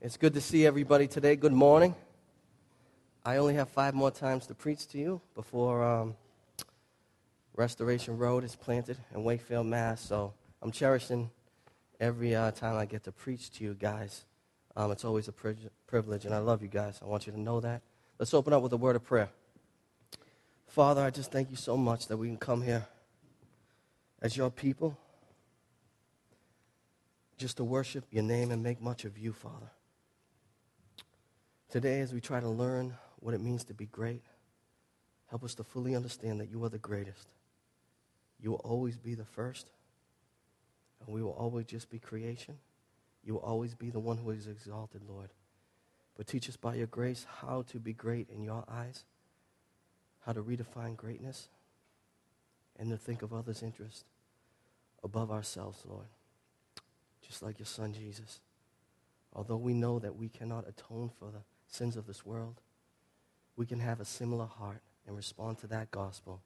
It's good to see everybody today. Good morning. I only have five more times to preach to you before um, Restoration Road is planted in Wakefield, Mass. So I'm cherishing every uh, time I get to preach to you guys. Um, it's always a pri- privilege, and I love you guys. I want you to know that. Let's open up with a word of prayer. Father, I just thank you so much that we can come here as your people just to worship your name and make much of you, Father. Today, as we try to learn what it means to be great, help us to fully understand that you are the greatest. You will always be the first, and we will always just be creation. You will always be the one who is exalted, Lord. But teach us by your grace how to be great in your eyes, how to redefine greatness, and to think of others' interest above ourselves, Lord. Just like your son Jesus. Although we know that we cannot atone for the sins of this world, we can have a similar heart and respond to that gospel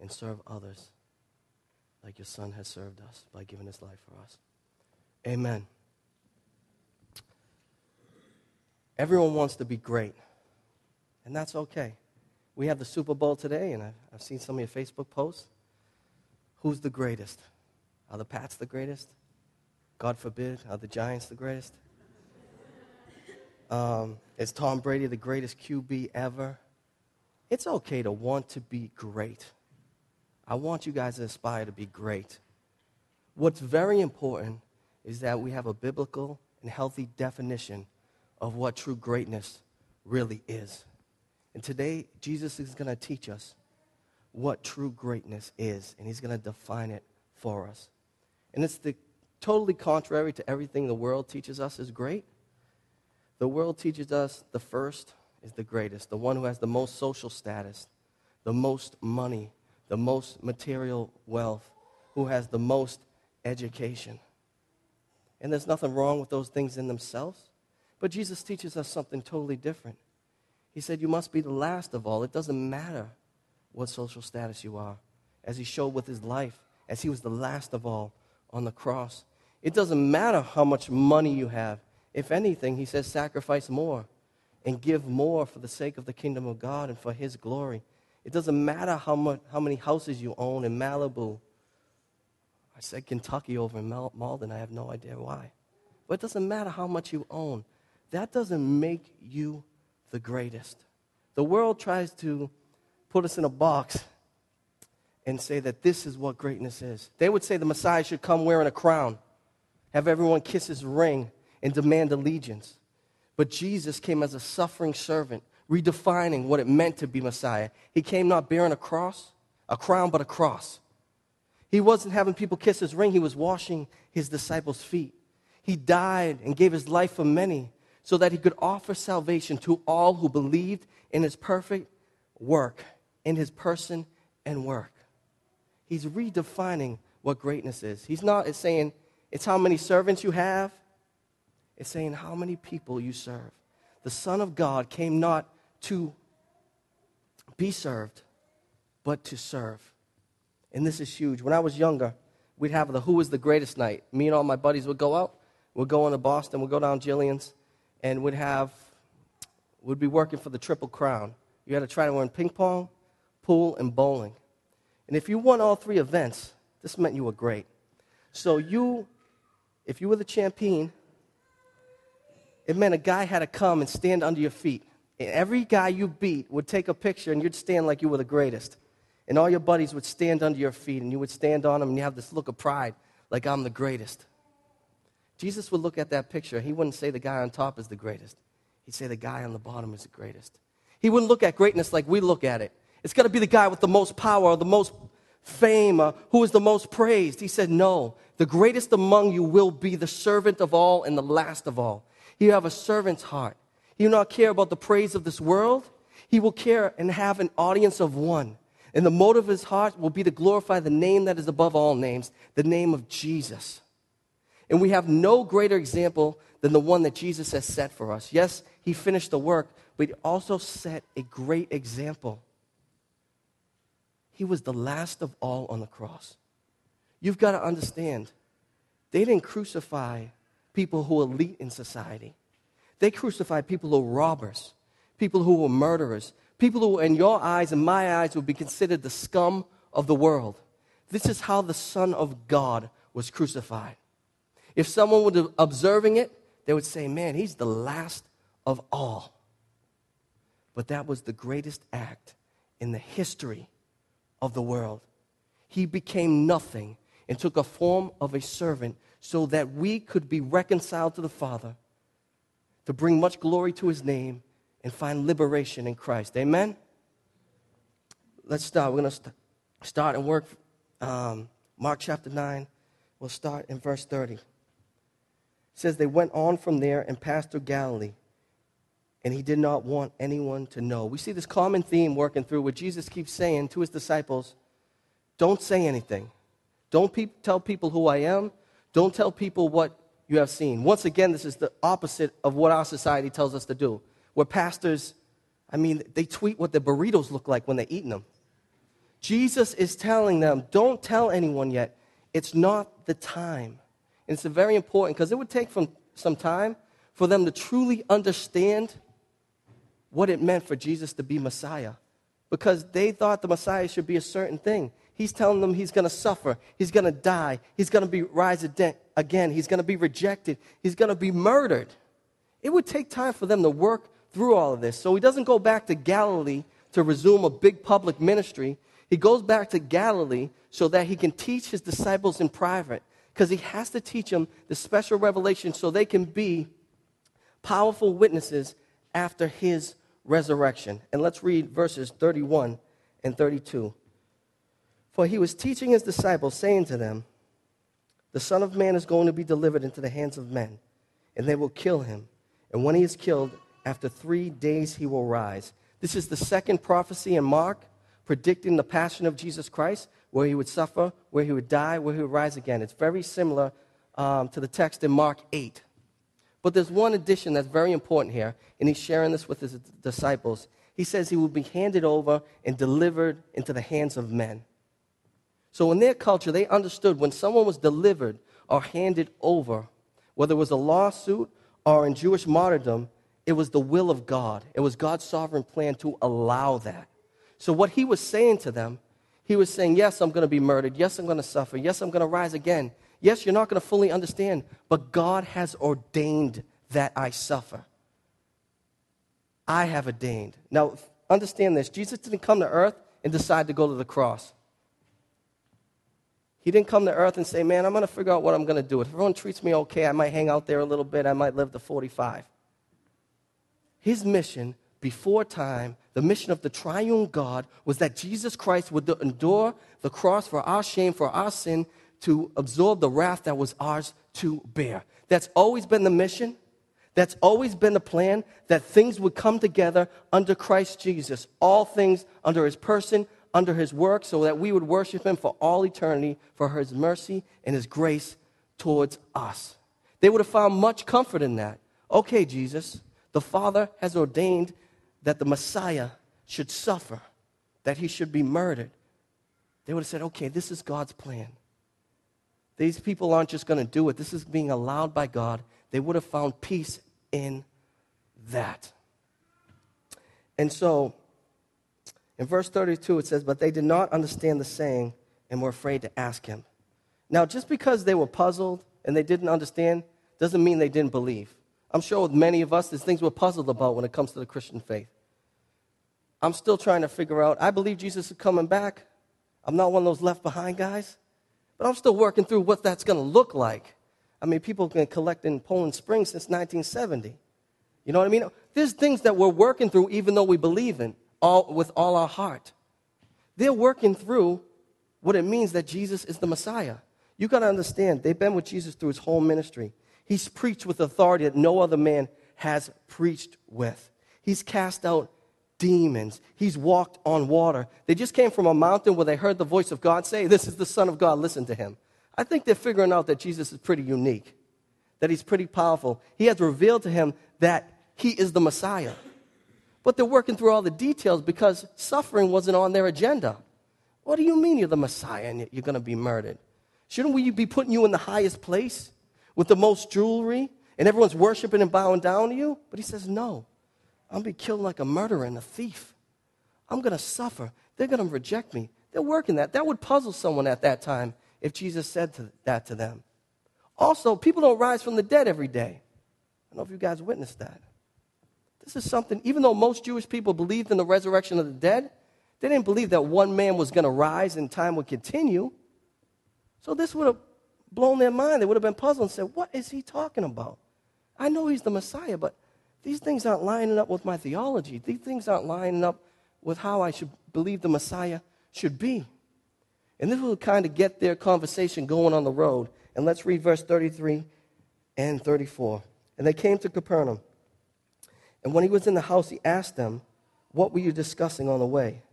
and serve others like your son has served us by giving his life for us. Amen. Everyone wants to be great, and that's okay. We have the Super Bowl today, and I've, I've seen some of your Facebook posts. Who's the greatest? Are the Pats the greatest? God forbid, are the Giants the greatest? Um, is Tom Brady the greatest QB ever? It's okay to want to be great. I want you guys to aspire to be great. What's very important is that we have a biblical and healthy definition of what true greatness really is. And today, Jesus is going to teach us what true greatness is, and he's going to define it for us. And it's the totally contrary to everything the world teaches us is great. The world teaches us the first is the greatest, the one who has the most social status, the most money, the most material wealth, who has the most education. And there's nothing wrong with those things in themselves. But Jesus teaches us something totally different. He said, You must be the last of all. It doesn't matter what social status you are, as he showed with his life, as he was the last of all on the cross. It doesn't matter how much money you have. If anything, he says, sacrifice more and give more for the sake of the kingdom of God and for his glory. It doesn't matter how, much, how many houses you own in Malibu. I said Kentucky over in Malden. I have no idea why. But it doesn't matter how much you own. That doesn't make you the greatest. The world tries to put us in a box and say that this is what greatness is. They would say the Messiah should come wearing a crown, have everyone kiss his ring, and demand allegiance. But Jesus came as a suffering servant, redefining what it meant to be Messiah. He came not bearing a cross, a crown, but a cross. He wasn't having people kiss his ring, he was washing his disciples' feet. He died and gave his life for many so that he could offer salvation to all who believed in his perfect work, in his person and work. He's redefining what greatness is. He's not saying it's how many servants you have, it's saying how many people you serve. The Son of God came not to be served, but to serve. And this is huge. When I was younger, we'd have the Who is the Greatest night. Me and all my buddies would go out. We'd go into Boston, we'd go down Jillian's, and would have would be working for the Triple Crown. You had to try to win ping pong, pool, and bowling. And if you won all three events, this meant you were great. So you, if you were the champion, it meant a guy had to come and stand under your feet. And every guy you beat would take a picture and you'd stand like you were the greatest. And all your buddies would stand under your feet and you would stand on them and you have this look of pride, like I'm the greatest. Jesus would look at that picture. He wouldn't say the guy on top is the greatest. He'd say the guy on the bottom is the greatest. He wouldn't look at greatness like we look at it. It's got to be the guy with the most power or the most fame, uh, who is the most praised. He said, No, the greatest among you will be the servant of all and the last of all. You have a servant's heart. He will not care about the praise of this world. He will care and have an audience of one. And the motive of his heart will be to glorify the name that is above all names, the name of Jesus. And we have no greater example than the one that Jesus has set for us. Yes, he finished the work, but he also set a great example. He was the last of all on the cross. You've got to understand, they didn't crucify people who are elite in society. They crucified people who were robbers, people who were murderers, people who, in your eyes and my eyes, would be considered the scum of the world. This is how the Son of God was crucified. If someone was observing it, they would say, Man, he's the last of all. But that was the greatest act in the history of the world. He became nothing and took a form of a servant so that we could be reconciled to the Father, to bring much glory to his name, and find liberation in Christ. Amen? Let's start. We're going to st- start and work um, Mark chapter 9. We'll start in verse 30. It says, They went on from there and passed through Galilee, and he did not want anyone to know. We see this common theme working through where Jesus keeps saying to his disciples, Don't say anything. Don't pe- tell people who I am. Don't tell people what you have seen. Once again, this is the opposite of what our society tells us to do. Where pastors, I mean, they tweet what the burritos look like when they're eating them. Jesus is telling them, don't tell anyone yet. It's not the time. And it's very important because it would take from some time for them to truly understand what it meant for Jesus to be Messiah. Because they thought the Messiah should be a certain thing. He's telling them he's going to suffer, he's going to die, he's going to be rise again, he's going to be rejected, he's going to be murdered. It would take time for them to work through all of this. So he doesn't go back to Galilee to resume a big public ministry. He goes back to Galilee so that he can teach his disciples in private because he has to teach them the special revelation so they can be powerful witnesses after his resurrection. And let's read verses 31 and 32. For he was teaching his disciples, saying to them, The Son of Man is going to be delivered into the hands of men, and they will kill him. And when he is killed, after three days he will rise. This is the second prophecy in Mark predicting the passion of Jesus Christ, where he would suffer, where he would die, where he would rise again. It's very similar um, to the text in Mark 8. But there's one addition that's very important here, and he's sharing this with his disciples. He says he will be handed over and delivered into the hands of men. So, in their culture, they understood when someone was delivered or handed over, whether it was a lawsuit or in Jewish martyrdom, it was the will of God. It was God's sovereign plan to allow that. So, what he was saying to them, he was saying, Yes, I'm going to be murdered. Yes, I'm going to suffer. Yes, I'm going to rise again. Yes, you're not going to fully understand, but God has ordained that I suffer. I have ordained. Now, understand this Jesus didn't come to earth and decide to go to the cross. He didn't come to earth and say, Man, I'm going to figure out what I'm going to do. If everyone treats me okay, I might hang out there a little bit. I might live to 45. His mission before time, the mission of the triune God, was that Jesus Christ would endure the cross for our shame, for our sin, to absorb the wrath that was ours to bear. That's always been the mission. That's always been the plan that things would come together under Christ Jesus. All things under his person, under his work so that we would worship him for all eternity for his mercy and his grace towards us. They would have found much comfort in that. Okay, Jesus, the Father has ordained that the Messiah should suffer, that he should be murdered. They would have said, okay, this is God's plan. These people aren't just going to do it, this is being allowed by God. They would have found peace in that. And so, in verse 32, it says, But they did not understand the saying and were afraid to ask him. Now, just because they were puzzled and they didn't understand doesn't mean they didn't believe. I'm sure with many of us, there's things we're puzzled about when it comes to the Christian faith. I'm still trying to figure out. I believe Jesus is coming back. I'm not one of those left behind guys, but I'm still working through what that's going to look like. I mean, people have been collecting in Poland Springs since 1970. You know what I mean? There's things that we're working through even though we believe in all, with all our heart. They're working through what it means that Jesus is the Messiah. You got to understand, they've been with Jesus through his whole ministry. He's preached with authority that no other man has preached with. He's cast out demons. He's walked on water. They just came from a mountain where they heard the voice of God say, This is the Son of God, listen to him. I think they're figuring out that Jesus is pretty unique, that he's pretty powerful. He has revealed to him that he is the Messiah. But they're working through all the details because suffering wasn't on their agenda. What do you mean you're the Messiah and you're going to be murdered? Shouldn't we be putting you in the highest place with the most jewelry and everyone's worshiping and bowing down to you? But he says, No. I'm going to be killed like a murderer and a thief. I'm going to suffer. They're going to reject me. They're working that. That would puzzle someone at that time if Jesus said to, that to them. Also, people don't rise from the dead every day. I don't know if you guys witnessed that. This is something, even though most Jewish people believed in the resurrection of the dead, they didn't believe that one man was going to rise and time would continue. So this would have blown their mind. They would have been puzzled and said, What is he talking about? I know he's the Messiah, but these things aren't lining up with my theology. These things aren't lining up with how I should believe the Messiah should be. And this will kind of get their conversation going on the road. And let's read verse 33 and 34. And they came to Capernaum. And when he was in the house, he asked them, What were you discussing on the way?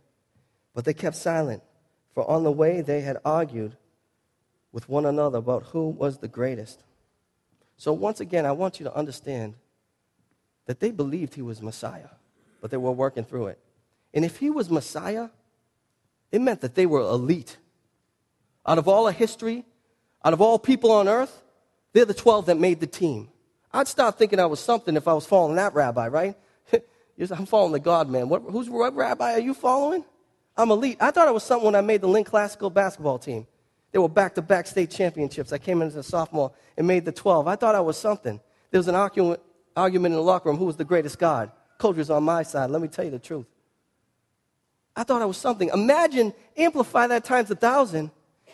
But they kept silent, for on the way they had argued with one another about who was the greatest. So, once again, I want you to understand that they believed he was Messiah, but they were working through it. And if he was Messiah, it meant that they were elite. Out of all of history, out of all people on earth, they're the 12 that made the team. I'd start thinking I was something if I was following that rabbi, right? I'm following the God man. What, who's, what rabbi are you following? I'm elite. I thought I was something when I made the Lynn Classical basketball team. They were back to back state championships. I came in as a sophomore and made the 12. I thought I was something. There was an argument, argument in the locker room who was the greatest God. Coach was on my side. Let me tell you the truth. I thought I was something. Imagine, amplify that times a thousand.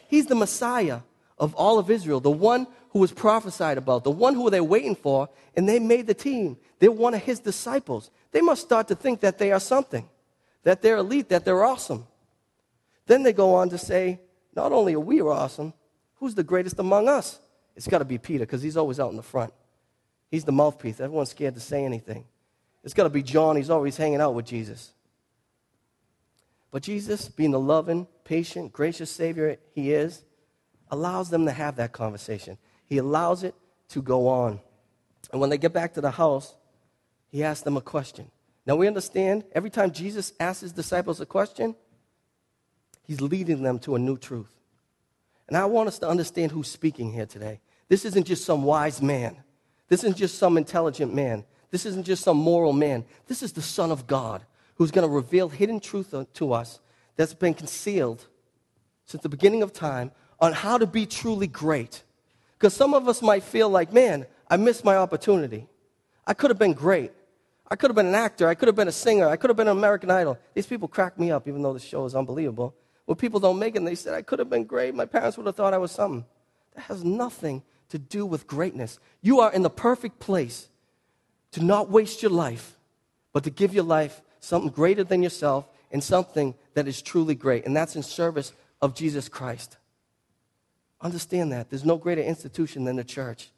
He's the Messiah of all of Israel, the one who was prophesied about, the one who they're waiting for, and they made the team. They're one of his disciples. They must start to think that they are something that they're elite, that they're awesome. Then they go on to say, not only are we awesome, who's the greatest among us? It's got to be Peter because he's always out in the front. He's the mouthpiece. Everyone's scared to say anything. It's got to be John. He's always hanging out with Jesus. But Jesus, being the loving, patient, gracious Savior he is, allows them to have that conversation. He allows it to go on. And when they get back to the house, he asks them a question. Now we understand every time Jesus asks his disciples a question, he's leading them to a new truth. And I want us to understand who's speaking here today. This isn't just some wise man. This isn't just some intelligent man. This isn't just some moral man. This is the Son of God who's going to reveal hidden truth to us that's been concealed since the beginning of time on how to be truly great. Because some of us might feel like, man, I missed my opportunity. I could have been great. I could have been an actor. I could have been a singer. I could have been an American Idol. These people crack me up, even though the show is unbelievable. When people don't make it, and they said, I could have been great. My parents would have thought I was something. That has nothing to do with greatness. You are in the perfect place to not waste your life, but to give your life something greater than yourself and something that is truly great. And that's in service of Jesus Christ. Understand that. There's no greater institution than the church.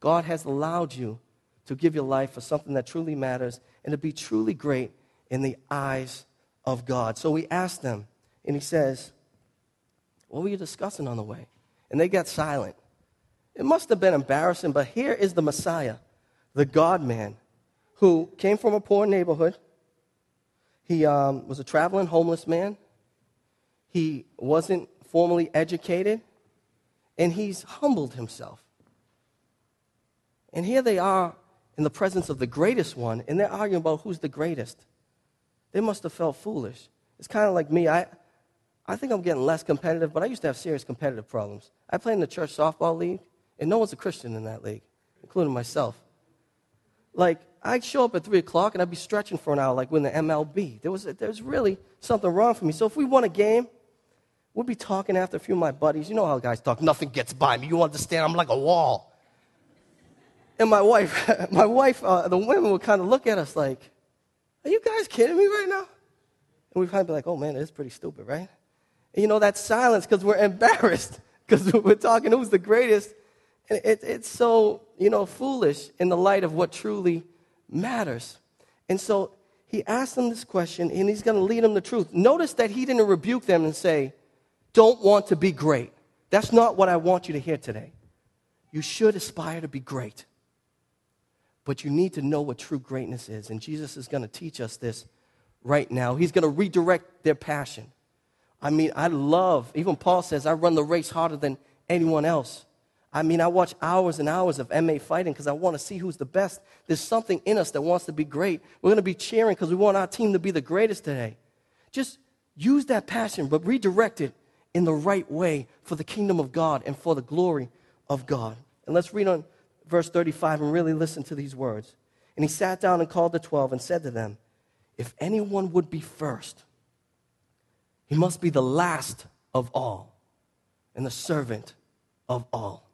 God has allowed you to give your life for something that truly matters and to be truly great in the eyes of God. So we asked them, and he says, What were you discussing on the way? And they got silent. It must have been embarrassing, but here is the Messiah, the God man, who came from a poor neighborhood. He um, was a traveling homeless man. He wasn't formally educated, and he's humbled himself. And here they are in the presence of the greatest one, and they're arguing about who's the greatest. They must have felt foolish. It's kind of like me. I, I think I'm getting less competitive, but I used to have serious competitive problems. I played in the church softball league, and no one's a Christian in that league, including myself. Like, I'd show up at 3 o'clock and I'd be stretching for an hour, like with the MLB. There was, there was really something wrong for me. So if we won a game, we'd be talking after a few of my buddies. You know how guys talk. Nothing gets by me. You understand? I'm like a wall. And my wife, my wife, uh, the women would kind of look at us like, are you guys kidding me right now? And we'd of be like, oh man, it's pretty stupid, right? And you know, that silence because we're embarrassed because we're talking who's the greatest. And it, it's so, you know, foolish in the light of what truly matters. And so he asked them this question and he's going to lead them to truth. Notice that he didn't rebuke them and say, don't want to be great. That's not what I want you to hear today. You should aspire to be great. But you need to know what true greatness is. And Jesus is going to teach us this right now. He's going to redirect their passion. I mean, I love, even Paul says, I run the race harder than anyone else. I mean, I watch hours and hours of MMA fighting because I want to see who's the best. There's something in us that wants to be great. We're going to be cheering because we want our team to be the greatest today. Just use that passion, but redirect it in the right way for the kingdom of God and for the glory of God. And let's read on verse 35 and really listen to these words. And he sat down and called the twelve and said to them, If anyone would be first, he must be the last of all and the servant of all.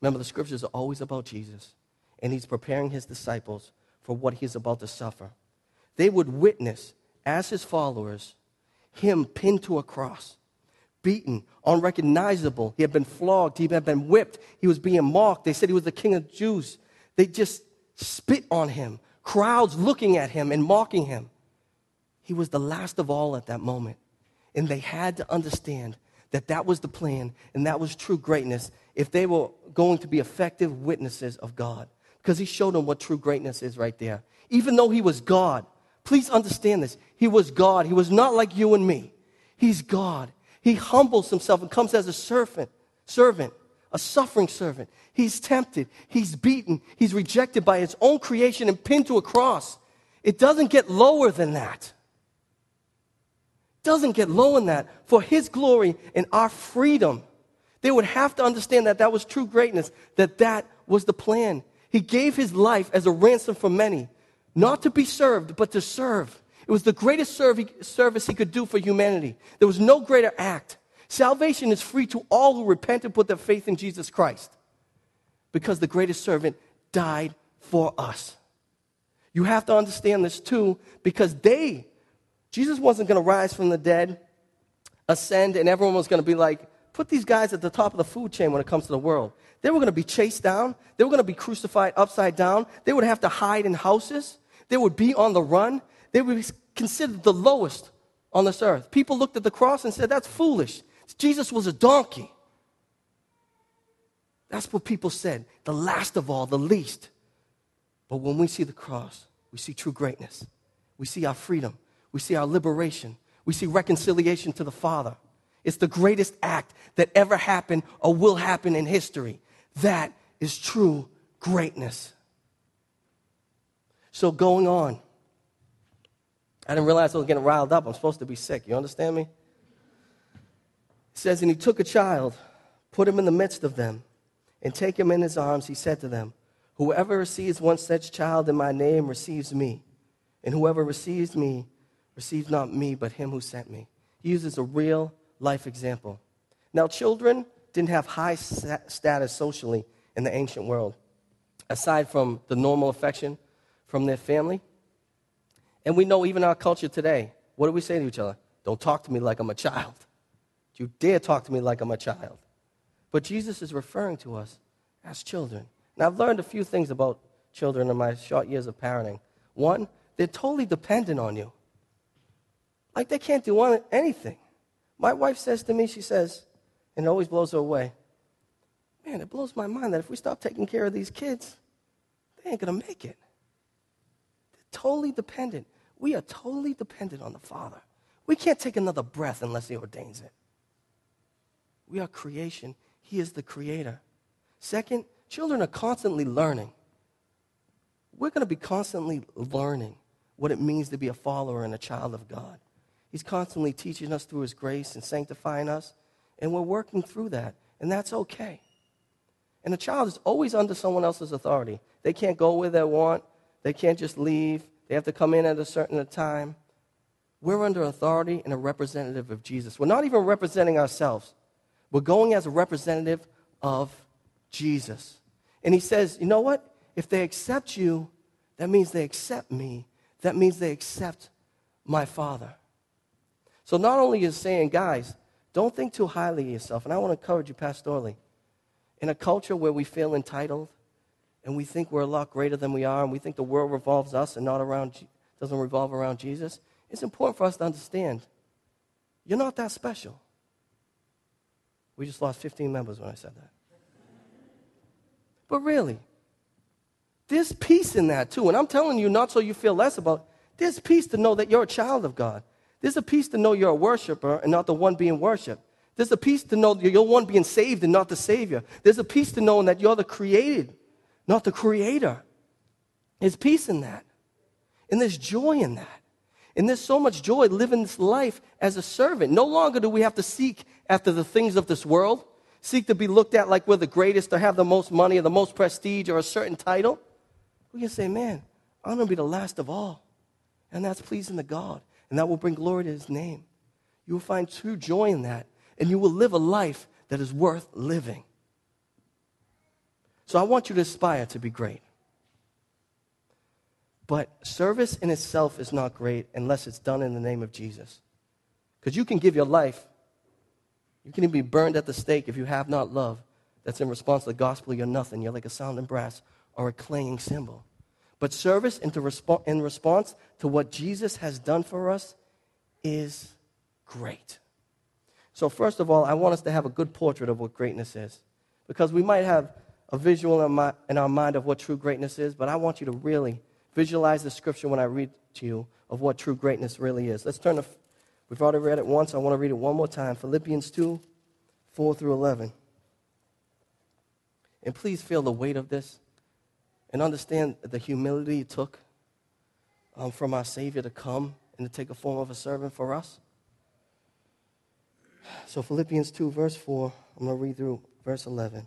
Remember, the scriptures are always about Jesus, and he's preparing his disciples for what he's about to suffer. They would witness, as his followers, him pinned to a cross, beaten, unrecognizable. He had been flogged, he had been whipped, he was being mocked. They said he was the king of Jews. They just spit on him, crowds looking at him and mocking him. He was the last of all at that moment. And they had to understand that that was the plan and that was true greatness if they were going to be effective witnesses of God. Because he showed them what true greatness is right there. Even though he was God, please understand this. He was God. He was not like you and me. He's God. He humbles himself and comes as a servant, servant, a suffering servant. He's tempted. He's beaten. He's rejected by his own creation and pinned to a cross. It doesn't get lower than that doesn't get low in that. For His glory and our freedom, they would have to understand that that was true greatness, that that was the plan. He gave His life as a ransom for many, not to be served, but to serve. It was the greatest service He could do for humanity. There was no greater act. Salvation is free to all who repent and put their faith in Jesus Christ because the greatest servant died for us. You have to understand this too because they Jesus wasn't going to rise from the dead, ascend, and everyone was going to be like, put these guys at the top of the food chain when it comes to the world. They were going to be chased down. They were going to be crucified upside down. They would have to hide in houses. They would be on the run. They would be considered the lowest on this earth. People looked at the cross and said, that's foolish. Jesus was a donkey. That's what people said. The last of all, the least. But when we see the cross, we see true greatness. We see our freedom. We see our liberation. We see reconciliation to the Father. It's the greatest act that ever happened or will happen in history. That is true greatness. So, going on, I didn't realize I was getting riled up. I'm supposed to be sick. You understand me? It says, And he took a child, put him in the midst of them, and take him in his arms. He said to them, Whoever receives one such child in my name receives me, and whoever receives me receives not me, but him who sent me. He uses a real life example. Now, children didn't have high status socially in the ancient world, aside from the normal affection from their family. And we know even our culture today, what do we say to each other? Don't talk to me like I'm a child. You dare talk to me like I'm a child. But Jesus is referring to us as children. Now, I've learned a few things about children in my short years of parenting. One, they're totally dependent on you. Like they can't do anything. My wife says to me, she says, and it always blows her away, man, it blows my mind that if we stop taking care of these kids, they ain't going to make it. Totally dependent. We are totally dependent on the Father. We can't take another breath unless He ordains it. We are creation. He is the creator. Second, children are constantly learning. We're going to be constantly learning what it means to be a follower and a child of God. He's constantly teaching us through His grace and sanctifying us, and we're working through that, and that's okay. And a child is always under someone else's authority. They can't go where they want, they can't just leave, they have to come in at a certain time. We're under authority and a representative of Jesus. We're not even representing ourselves, we're going as a representative of Jesus. And He says, you know what? If they accept you, that means they accept me. That means they accept my Father. So not only is saying, guys, don't think too highly of yourself. And I want to encourage you pastorally. In a culture where we feel entitled and we think we're a lot greater than we are and we think the world revolves us and not around, doesn't revolve around Jesus, it's important for us to understand you're not that special. We just lost 15 members when I said that. But really, there's peace in that too. And I'm telling you, not so you feel less about, there's peace to know that you're a child of God. There's a peace to know you're a worshiper and not the one being worshiped. There's a peace to know you're one being saved and not the Savior. There's a peace to knowing that you're the created, not the Creator. There's peace in that. And there's joy in that. And there's so much joy living this life as a servant. No longer do we have to seek after the things of this world, seek to be looked at like we're the greatest or have the most money or the most prestige or a certain title. We can say, man, I'm going to be the last of all. And that's pleasing to God. And that will bring glory to his name. You will find true joy in that. And you will live a life that is worth living. So I want you to aspire to be great. But service in itself is not great unless it's done in the name of Jesus. Because you can give your life, you can even be burned at the stake if you have not love. That's in response to the gospel, you're nothing. You're like a sounding brass or a clanging cymbal. But service in, in response to what Jesus has done for us is great. So, first of all, I want us to have a good portrait of what greatness is. Because we might have a visual in our mind of what true greatness is, but I want you to really visualize the scripture when I read to you of what true greatness really is. Let's turn to, we've already read it once. I want to read it one more time. Philippians 2 4 through 11. And please feel the weight of this and understand the humility it took um, from our Savior to come and to take a form of a servant for us. So, Philippians 2, verse 4, I'm going to read through verse 11.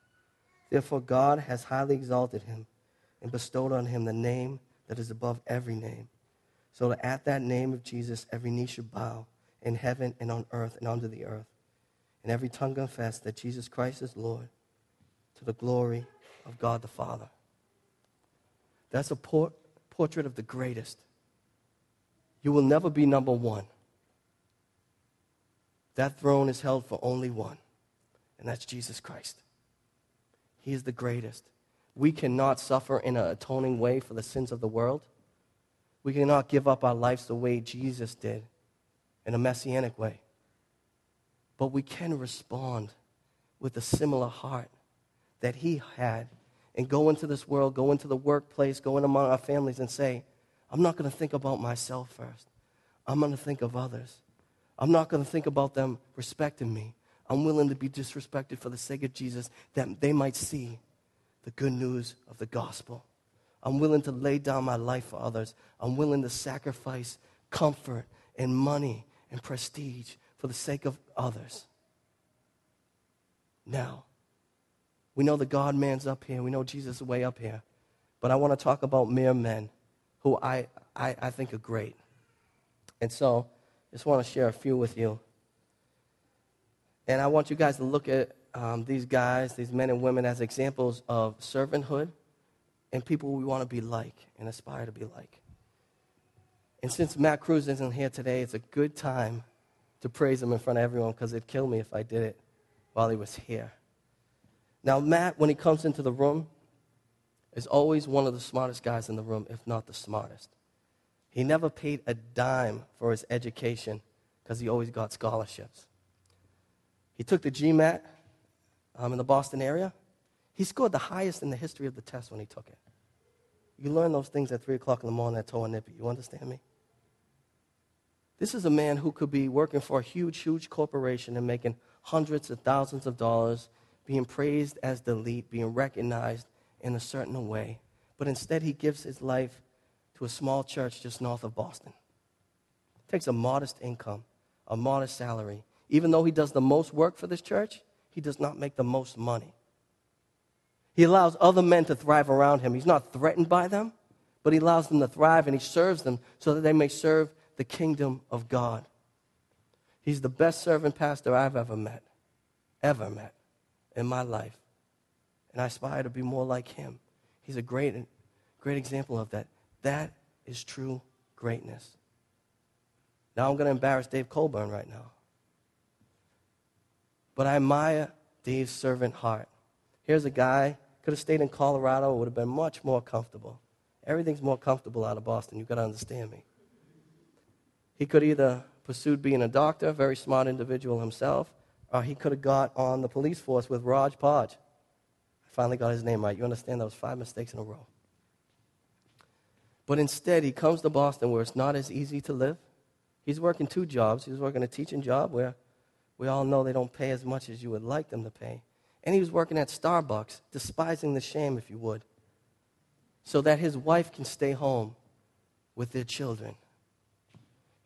Therefore, God has highly exalted him and bestowed on him the name that is above every name. So that at that name of Jesus, every knee should bow in heaven and on earth and under the earth, and every tongue confess that Jesus Christ is Lord to the glory of God the Father. That's a por- portrait of the greatest. You will never be number one. That throne is held for only one, and that's Jesus Christ. He is the greatest. We cannot suffer in an atoning way for the sins of the world. We cannot give up our lives the way Jesus did in a messianic way. But we can respond with a similar heart that he had and go into this world, go into the workplace, go in among our families and say, I'm not going to think about myself first. I'm going to think of others. I'm not going to think about them respecting me. I'm willing to be disrespected for the sake of Jesus that they might see the good news of the gospel. I'm willing to lay down my life for others. I'm willing to sacrifice comfort and money and prestige for the sake of others. Now, we know the God man's up here. We know Jesus is way up here. But I want to talk about mere men who I, I, I think are great. And so, I just want to share a few with you. And I want you guys to look at um, these guys, these men and women, as examples of servanthood and people we want to be like and aspire to be like. And since Matt Cruz isn't here today, it's a good time to praise him in front of everyone because it'd kill me if I did it while he was here. Now, Matt, when he comes into the room, is always one of the smartest guys in the room, if not the smartest. He never paid a dime for his education because he always got scholarships. He took the GMAT um, in the Boston area. He scored the highest in the history of the test when he took it. You learn those things at 3 o'clock in the morning at Toa. You understand me? This is a man who could be working for a huge, huge corporation and making hundreds of thousands of dollars, being praised as the elite, being recognized in a certain way. But instead, he gives his life to a small church just north of Boston. Takes a modest income, a modest salary. Even though he does the most work for this church, he does not make the most money. He allows other men to thrive around him. He's not threatened by them, but he allows them to thrive and he serves them so that they may serve the kingdom of God. He's the best servant pastor I've ever met, ever met in my life. And I aspire to be more like him. He's a great, great example of that. That is true greatness. Now I'm going to embarrass Dave Colburn right now. But I admire Dave's servant heart. Here's a guy, could have stayed in Colorado, would have been much more comfortable. Everything's more comfortable out of Boston. You've got to understand me. He could either pursued being a doctor, very smart individual himself, or he could have got on the police force with Raj Podge. I finally got his name right. You understand? That was five mistakes in a row. But instead, he comes to Boston where it's not as easy to live. He's working two jobs. He's working a teaching job where we all know they don't pay as much as you would like them to pay. And he was working at Starbucks, despising the shame, if you would, so that his wife can stay home with their children.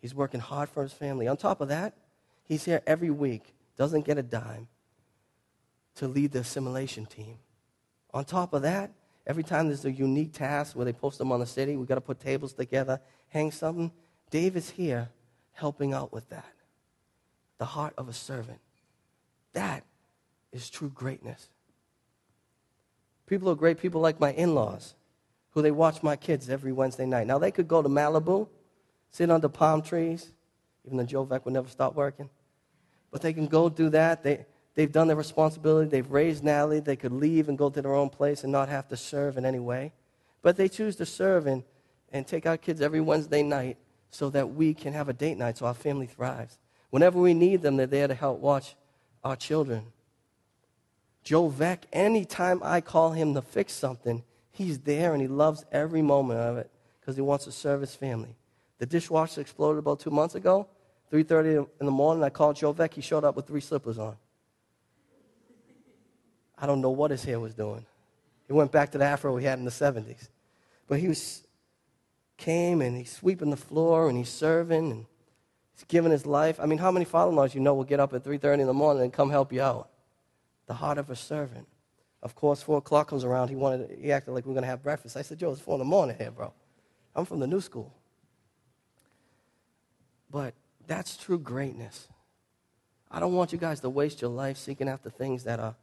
He's working hard for his family. On top of that, he's here every week, doesn't get a dime to lead the assimilation team. On top of that, every time there's a unique task where they post them on the city, we've got to put tables together, hang something. Dave is here helping out with that. The heart of a servant. That is true greatness. People are great people like my in laws, who they watch my kids every Wednesday night. Now, they could go to Malibu, sit under palm trees, even though Joe would never stop working. But they can go do that. They, they've done their responsibility. They've raised Natalie. They could leave and go to their own place and not have to serve in any way. But they choose to serve and, and take our kids every Wednesday night so that we can have a date night so our family thrives. Whenever we need them, they're there to help watch our children. Joe Veck, anytime I call him to fix something, he's there and he loves every moment of it because he wants to serve his family. The dishwasher exploded about two months ago. 3.30 in the morning, I called Joe Vec. He showed up with three slippers on. I don't know what his hair was doing. He went back to the afro he had in the 70s. But he was came and he's sweeping the floor and he's serving and he's given his life. I mean, how many father-in-laws you know will get up at 3.30 in the morning and come help you out? The heart of a servant. Of course, 4 o'clock comes around. He, wanted, he acted like we are going to have breakfast. I said, Joe, it's 4 in the morning here, bro. I'm from the new school. But that's true greatness. I don't want you guys to waste your life seeking after things that are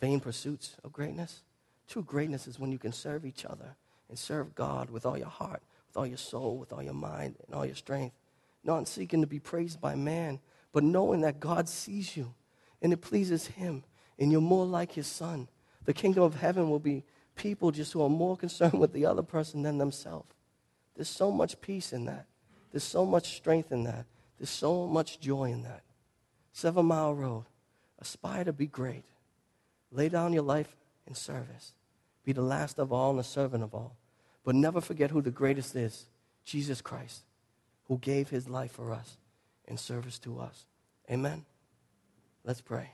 vain pursuits of greatness. True greatness is when you can serve each other and serve God with all your heart with all your soul, with all your mind, and all your strength. Not seeking to be praised by man, but knowing that God sees you and it pleases Him, and you're more like His Son. The kingdom of heaven will be people just who are more concerned with the other person than themselves. There's so much peace in that. There's so much strength in that. There's so much joy in that. Seven Mile Road. Aspire to be great. Lay down your life in service. Be the last of all and the servant of all. But never forget who the greatest is Jesus Christ, who gave his life for us in service to us. Amen. Let's pray.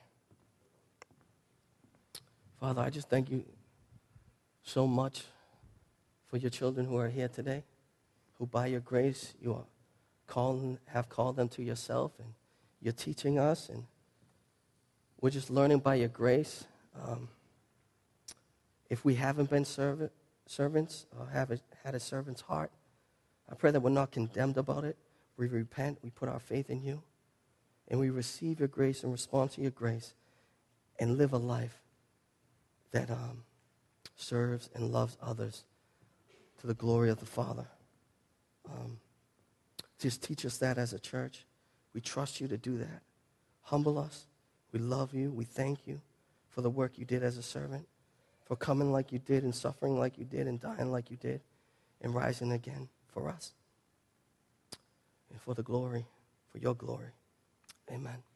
Father, I just thank you so much for your children who are here today, who by your grace you are calling, have called them to yourself, and you're teaching us, and we're just learning by your grace. Um, if we haven't been servant, servants, uh, have a, had a servant's heart. I pray that we're not condemned about it. We repent, we put our faith in you, and we receive your grace and respond to your grace and live a life that um, serves and loves others to the glory of the Father. Um, just teach us that as a church. We trust you to do that. Humble us. We love you. We thank you for the work you did as a servant for coming like you did and suffering like you did and dying like you did and rising again for us and for the glory, for your glory. Amen.